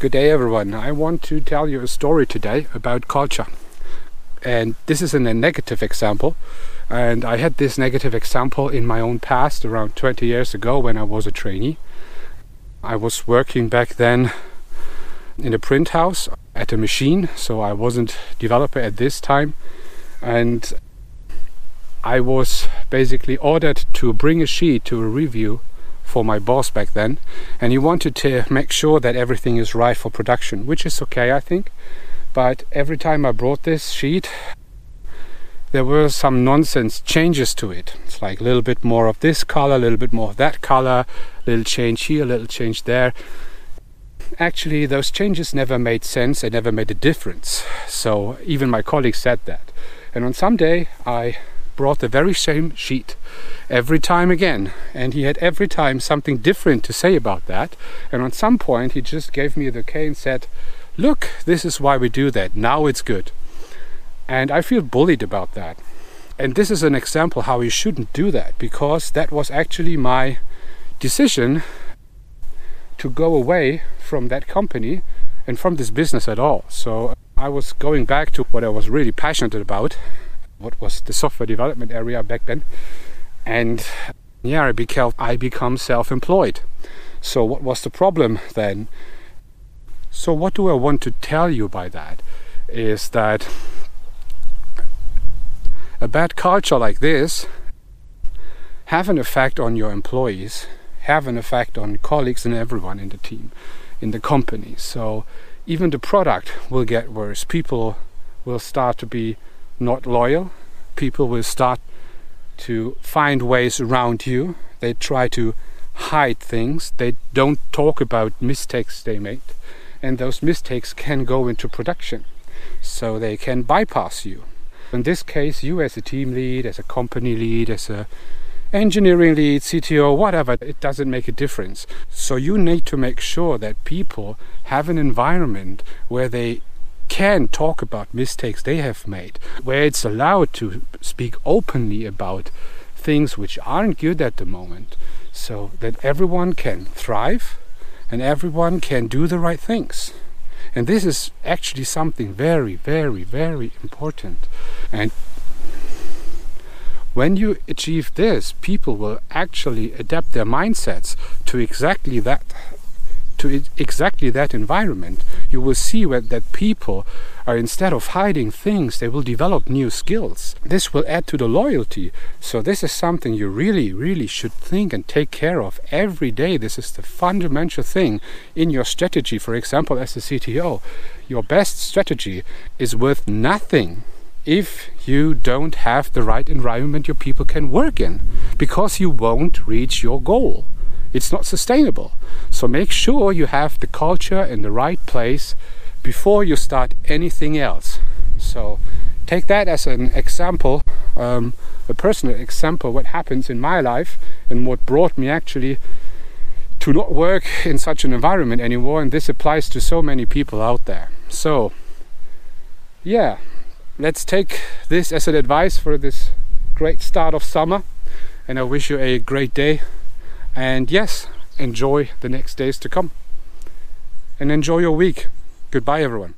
Good day, everyone. I want to tell you a story today about culture. And this is a negative example. And I had this negative example in my own past around 20 years ago when I was a trainee. I was working back then in a print house at a machine, so I wasn't developer at this time. And I was basically ordered to bring a sheet to a review for my boss back then, and he wanted to make sure that everything is right for production, which is okay, I think. But every time I brought this sheet, there were some nonsense changes to it. It's like a little bit more of this color, a little bit more of that color, a little change here, a little change there. Actually, those changes never made sense, they never made a difference. So, even my colleagues said that. And on some day, I brought the very same sheet every time again. And he had every time something different to say about that. And on some point, he just gave me the K and said, Look, this is why we do that. Now it's good. And I feel bullied about that. And this is an example how you shouldn't do that because that was actually my decision to go away from that company and from this business at all. So I was going back to what I was really passionate about what was the software development area back then. And yeah, I became I become self-employed. So what was the problem then? So what do I want to tell you by that is that a bad culture like this have an effect on your employees, have an effect on colleagues and everyone in the team, in the company. So even the product will get worse. People will start to be not loyal. People will start to find ways around you. They try to hide things. They don't talk about mistakes they made. And those mistakes can go into production. So they can bypass you. In this case, you as a team lead, as a company lead, as a engineering lead, CTO, whatever, it doesn't make a difference. So you need to make sure that people have an environment where they can talk about mistakes they have made, where it's allowed to speak openly about things which aren't good at the moment, so that everyone can thrive and everyone can do the right things. And this is actually something very, very, very important. And when you achieve this, people will actually adapt their mindsets to exactly that to exactly that environment, you will see that people are instead of hiding things, they will develop new skills. This will add to the loyalty. So, this is something you really, really should think and take care of every day. This is the fundamental thing in your strategy. For example, as a CTO, your best strategy is worth nothing if you don't have the right environment your people can work in because you won't reach your goal it's not sustainable. So make sure you have the culture in the right place before you start anything else. So take that as an example, um, a personal example, what happens in my life and what brought me actually to not work in such an environment anymore. And this applies to so many people out there. So, yeah, let's take this as an advice for this great start of summer. And I wish you a great day and yes, enjoy the next days to come. And enjoy your week. Goodbye, everyone.